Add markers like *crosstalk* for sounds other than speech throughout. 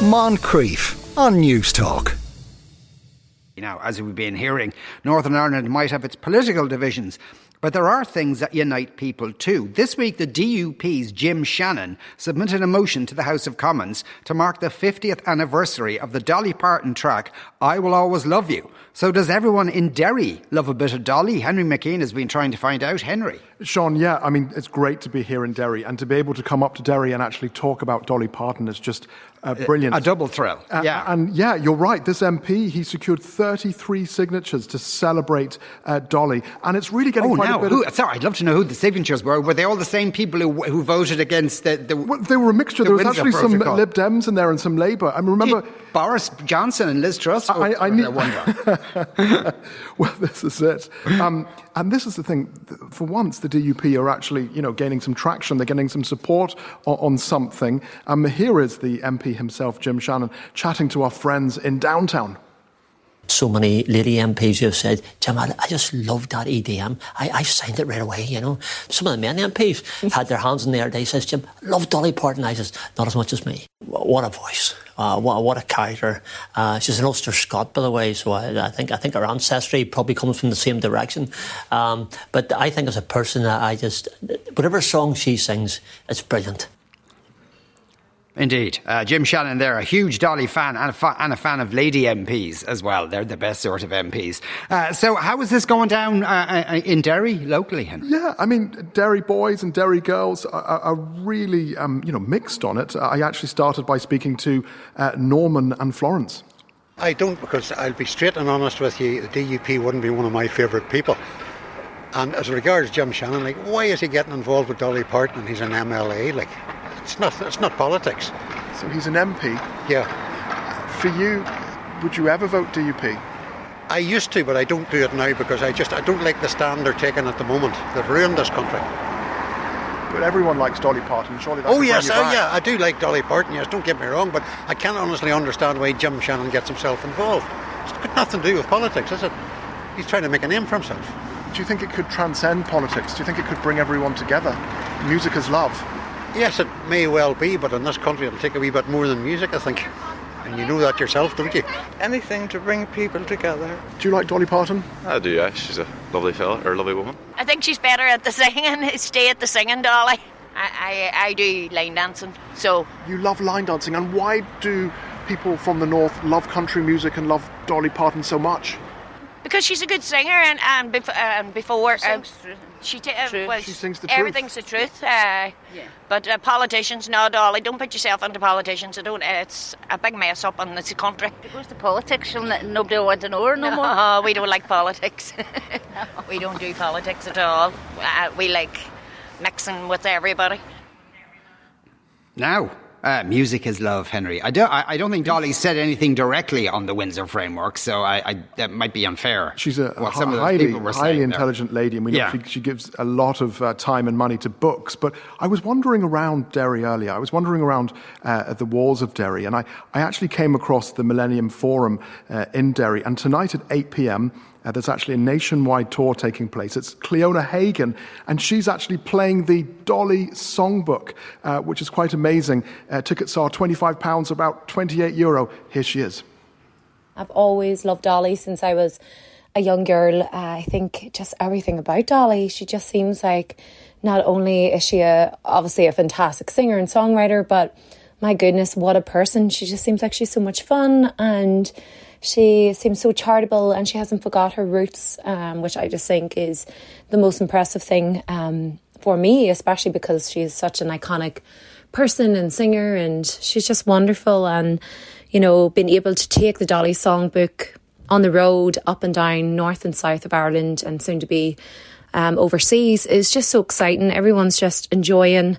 Moncrieff on Newstalk. Now, as we've been hearing, Northern Ireland might have its political divisions, but there are things that unite people too. This week, the DUP's Jim Shannon submitted a motion to the House of Commons to mark the 50th anniversary of the Dolly Parton track, I Will Always Love You. So, does everyone in Derry love a bit of Dolly? Henry McKean has been trying to find out. Henry. Sean, yeah, I mean, it's great to be here in Derry and to be able to come up to Derry and actually talk about Dolly Parton is just uh, brilliant. A double thrill. Uh, yeah. And yeah, you're right. This MP, he secured 33 signatures to celebrate uh, Dolly. And it's really getting oh, quite now, who, of... Sorry, I'd love to know who the signatures were. Were they all the same people who, who voted against the... the well, they were a mixture. the There was actually some Lib Dems in there and some Labour. I remember... Boris Johnson and Liz Truss? I, I were need. *laughs* well, this is it. Um, and this is the thing. For once, the DUP are actually, you know, gaining some traction. They're getting some support on, on something. Um, here is the MP himself, Jim Shannon, chatting to our friends in downtown. So many lady MPs who have said, Jim, I, just love that EDM. I, I signed it right away, you know. Some of the men MPs had their hands in the air. They says, Jim, love Dolly Parton. I says, not as much as me. What a voice. Uh, what, what a character. Uh, she's an Ulster Scot, by the way, so I, I think I think our ancestry probably comes from the same direction. Um, but I think as a person, I just, whatever song she sings, it's brilliant. Indeed. Uh, Jim Shannon there, are a huge Dolly fan and a, fa- and a fan of lady MPs as well. They're the best sort of MPs. Uh, so, how is this going down uh, uh, in Derry locally, Henry? Yeah, I mean, Derry boys and Derry girls are, are- are really, um, you know, mixed on it. I actually started by speaking to uh, Norman and Florence. I don't because I'll be straight and honest with you, the DUP wouldn't be one of my favourite people. And as regards Jim Shannon, like why is he getting involved with Dolly Parton and he's an MLA? Like it's not it's not politics. So he's an MP. Yeah. For you, would you ever vote DUP? I used to, but I don't do it now because I just I don't like the stand they're taking at the moment. They've ruined this country. But everyone likes Dolly Parton. Surely that's Oh yes, oh yeah, I do like Dolly Parton. Yes, don't get me wrong, but I can't honestly understand why Jim Shannon gets himself involved. It's got nothing to do with politics, is it? He's trying to make a name for himself. Do you think it could transcend politics? Do you think it could bring everyone together? Music is love. Yes, it may well be, but in this country it'll take a wee bit more than music, I think. And you know that yourself, don't you? Anything to bring people together. Do you like Dolly Parton? I do, yeah. She's a lovely fella, or a lovely woman. I think she's better at the *laughs* singing. Stay at the singing, Dolly. I, I, I do line dancing, so You love line dancing, and why do people from the north love country music and love Dolly Parton so much? Because she's a good singer, and and, bef- uh, and before She sings truth. she, ta- uh, well, She sings the truth. everything's the truth. Uh, But uh, politicians, no, Dolly, don't put yourself into politicians. I don't. It's a big mess up in this country. It goes to politics, she'll n- nobody will want to know her no, more. No, *laughs* we don't like politics. *laughs* *laughs* we don't do politics at all. Uh, we like mixing with everybody. Now, uh, music is love, Henry. I don't, I, I don't think Dolly said anything directly on the Windsor framework, so I, I, that might be unfair. She's a what hi- some highly, highly saying there. intelligent lady, and we know she, she gives a lot of uh, time and money to books. But I was wandering around Derry earlier. I was wandering around uh, at the walls of Derry, and I, I actually came across the Millennium Forum uh, in Derry. And tonight at 8 p.m., uh, there's actually a nationwide tour taking place. It's Cliona Hagan, and she's actually playing the Dolly Songbook, uh, which is quite amazing. Uh, tickets are £25, about 28 euro. Here she is. I've always loved Dolly since I was a young girl. Uh, I think just everything about Dolly, she just seems like not only is she a, obviously a fantastic singer and songwriter, but my goodness, what a person. She just seems like she's so much fun and she seems so charitable and she hasn't forgot her roots, um, which I just think is the most impressive thing um, for me, especially because she's such an iconic person and singer and she's just wonderful and you know being able to take the Dolly songbook on the road up and down north and south of Ireland and soon to be um, overseas is just so exciting. Everyone's just enjoying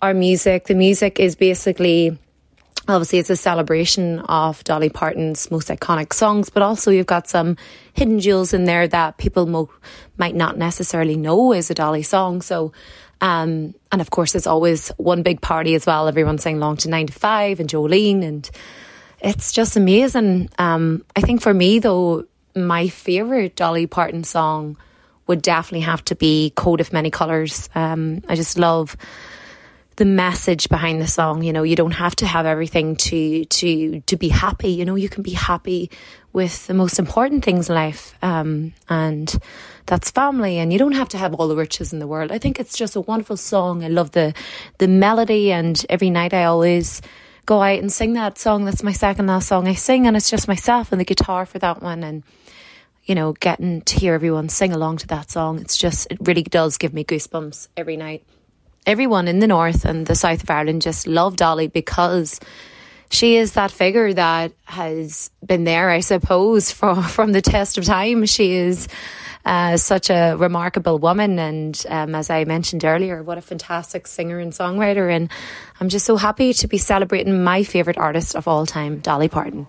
our music. The music is basically obviously it's a celebration of Dolly Parton's most iconic songs, but also you've got some hidden jewels in there that people mo- might not necessarily know is a Dolly song. So, um, and of course, there's always one big party as well. Everyone's saying long to nine to five and Jolene, and it's just amazing. Um, I think for me though, my favorite Dolly Parton song would definitely have to be "Coat of Many Colors. Um, I just love the message behind the song. You know, you don't have to have everything to to to be happy. You know, you can be happy with the most important things in life, um, and that's family. And you don't have to have all the riches in the world. I think it's just a wonderful song. I love the the melody, and every night I always go out and sing that song. That's my second last song I sing, and it's just myself and the guitar for that one, and you know, getting to hear everyone sing along to that song. It's just, it really does give me goosebumps every night. Everyone in the north and the south of Ireland just love Dolly because she is that figure that has been there, I suppose, *laughs* from from the test of time. She is uh, such a remarkable woman, and um, as I mentioned earlier, what a fantastic singer and songwriter. And I'm just so happy to be celebrating my favourite artist of all time, Dolly Parton.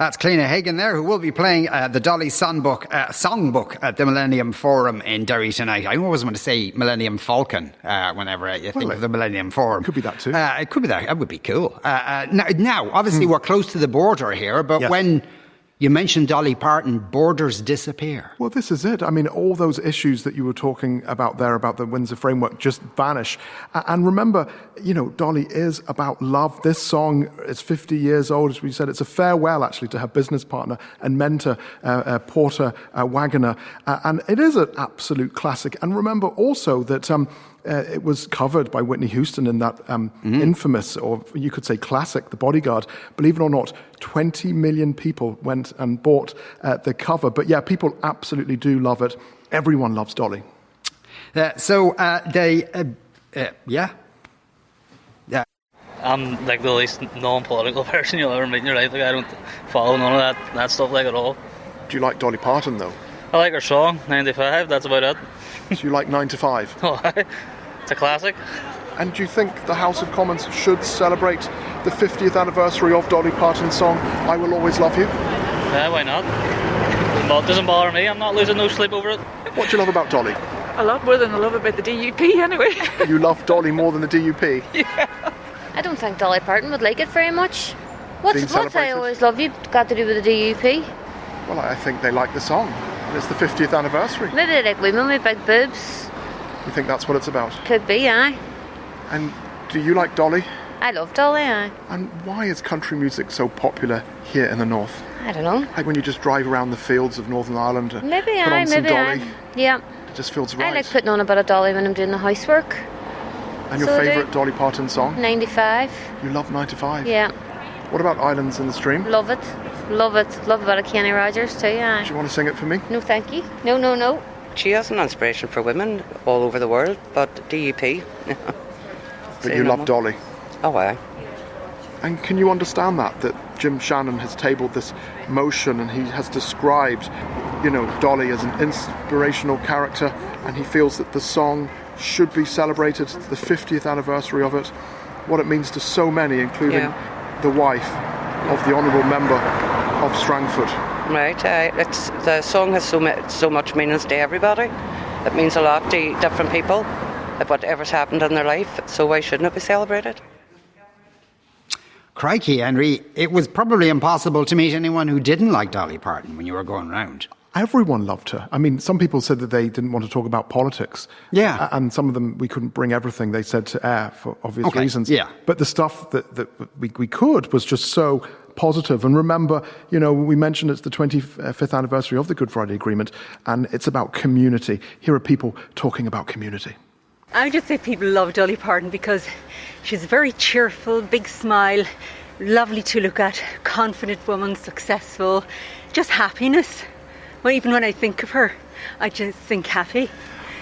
That's Cliona Hagan there, who will be playing uh, the Dolly Songbook, uh, songbook at the Millennium Forum in Derry tonight. I always want to say Millennium Falcon uh, whenever you think Well, of the Millennium Forum. could be that too. Uh, it could be that. That would be cool. Uh, uh, now, now, obviously, we're close to the border here, but. Yes. when you mentioned Dolly Parton, borders disappear. Well, this is it. I mean, all those issues that you were talking about there about the Windsor framework just vanish. And remember, you know, Dolly is about love. This song is 50 years old, as we said. It's a farewell, actually, to her business partner and mentor, uh, uh, Porter uh, Wagoner. Uh, and it is an absolute classic. And remember also that. Um, uh, it was covered by Whitney Houston in that um, infamous, or you could say classic, The Bodyguard. Believe it or not, 20 million people went and bought uh, the cover. But yeah, people absolutely do love it. Everyone loves Dolly. Uh, so uh, they, uh, uh, yeah. Yeah. I'm like the least non-political *laughs* person you'll ever meet in your life. Like I don't follow none of that that stuff like at all. Do you like Dolly Parton, though? I like her song '95. That's about it. Do you like 9 to 5? Oh, *laughs* it's a classic. And do you think the House of Commons should celebrate the 50th anniversary of Dolly Parton's song, I Will Always Love You? Yeah, why not? But it doesn't bother me. I'm not losing no sleep over it. What do you love about Dolly? A lot more than I love about the DUP anyway. *laughs* You love Dolly more than the DUP? Yeah. I don't think Dolly Parton would like it very much. What's, Being what's I? Always Love You got to do with the DUP? Well, I think they like the song. It's the 50th anniversary. Maybe they like women with big boobs. You think that's what it's about? Could be, aye. And do you like Dolly? I love Dolly, aye. And why is country music so popular here in the north? I don't know. Like when you just drive around the fields of Northern Ireland, uh, Maybe put aye, on some maybe Dolly, aye. Yeah. it just feels I like putting on a bit of Dolly when I'm doing the housework. and your so I do. favourite Dolly Parton song? 95. You love 95. Yeah. What about Islands in the Stream? Love it. Love it. Love a bit of Kenny Rogers too, aye. you want to sing it for me? No, thank you. No, no, no. She is an inspiration for women all over the world, but DUP. *laughs* But you no love more. Dolly. Oh, aye. And can you understand that? That Jim Shannon has tabled this motion and he has described, you know, Dolly as an inspirational character and he feels that the song should be celebrated, the 50th anniversary of it, what it means to so many, including the wife of the Honourable Member of Strangford. Right. Uh, it's the song has so mu- so much meaning to everybody. It means a lot to different people. Whatever's happened in their life, so why shouldn't it be celebrated? Crikey, Henry, it was probably impossible to meet anyone who didn't like Dolly Parton when you were going round. Everyone loved her. I mean, some people said that they didn't want to talk about politics. Yeah. And some of them, we couldn't bring everything they said to air for obvious Okay, reasons. yeah. But the stuff that, that we, we could was just so positive. And remember, you know, we mentioned it's the 25th anniversary of the Good Friday Agreement, and it's about community. Here are people talking about community. I would just say people love Dolly Parton because she's a very cheerful, big smile, lovely to look at, confident woman, successful, just happiness. Well, even when I think of her, I just think happy.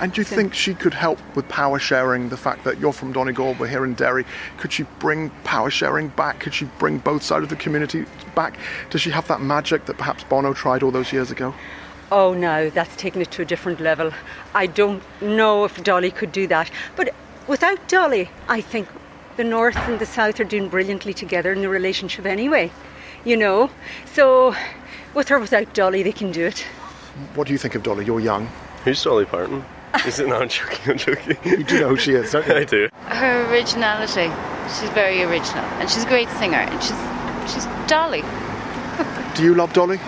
And do you think she could help with power sharing? The fact that you're from Donegal, we're here in Derry. Could she bring power sharing back? Could she bring both sides of the community back? Does she have that magic that perhaps Bono tried all those years ago? Oh, no, that's taken it to a different level. I don't know if Dolly could do that. But without Dolly, I think the North and the South are doing brilliantly together in the relationship anyway, you know? So, with or without Dolly, they can do it. What do you think of Dolly? You're young. Who's Dolly Parton? *laughs* Is it? No, I'm joking. I'm joking. You do know who she is, don't you? *laughs* I do. Her originality. She's very original, and she's a great singer, and she's she's Dolly. Do you love Dolly?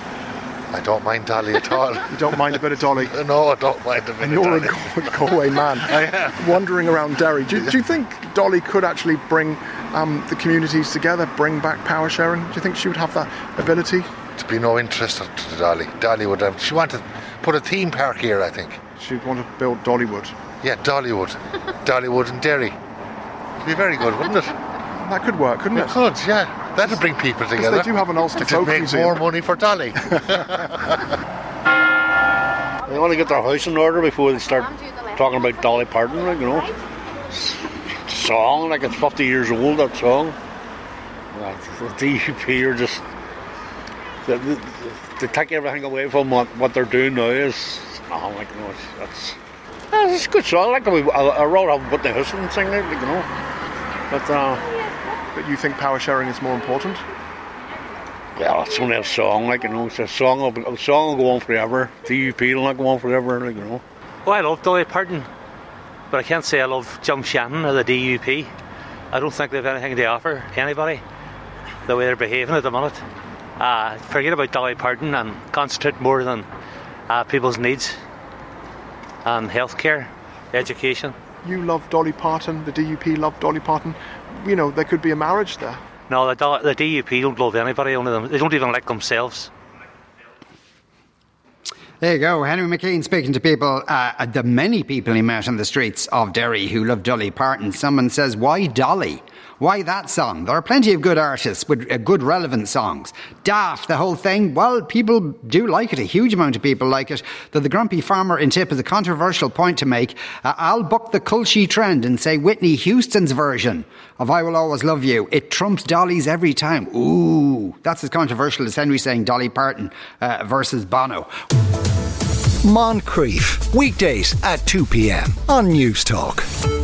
I don't mind Dolly at all. *laughs* you don't mind a bit of Dolly? no, I don't mind a bit and you're Dolly. a Galway man. *laughs* I am. Wandering around Derry. Do, you- do you think Dolly could actually bring um, the communities together, bring back power sharing? Do you think she would have that ability? To be no interest to Dolly. Dolly would have. She wanted to put a theme park here, I think. She'd want to build Dollywood. Yeah, Dollywood. *laughs* Dollywood and Derry. It'd be very good, wouldn't it? That could work, couldn't It it? could, yeah. That'd bring people together. they do have an Ulster It'd folk make museum. more money for Dolly. *laughs* They want to get their house in order before they start talking about Dolly Parton, like, you know. It's a song, like it's 50 years old, that song. Like, the DUP are just. They, they, they take everything away from what, what they're doing now. Is nothing like, you know, it's, it's, yeah, it's a good song. Like, I, I rather have Whitney Houston sing it, like, you know. But, uh, But you think power sharing is more important? well, it's only a song, like, you know. It's a song, will- a song will go on forever. DUP will not go on forever, like, you know. Oh, I love Dolly Parton, but I can't say I love Jim Shannon or the DUP. I don't think they've anything to offer anybody the way they're behaving at the minute. Uh, forget about Dolly Parton and concentrate more on uh, people's needs and healthcare, education. You love Dolly Parton, the DUP love Dolly Parton. You know, there could be a marriage there. No, the, the DUP don't love anybody, only them. They don't even like themselves. There you go. Henry McKean speaking to people, uh, the many people he met on the streets of Derry who love Dolly Parton. Someone says, Why Dolly? Why that song? There are plenty of good artists with uh, good relevant songs. Daft, the whole thing. Well, people do like it. A huge amount of people like it. Though the grumpy farmer in Tip is a controversial point to make. Uh, I'll buck the culshy trend and say Whitney Houston's version of I Will Always Love You. It trumps Dolly's every time. Ooh, that's as controversial as Henry saying Dolly Parton uh, versus Bono. Moncrieff, weekdays at 2 p.m. on Newstalk.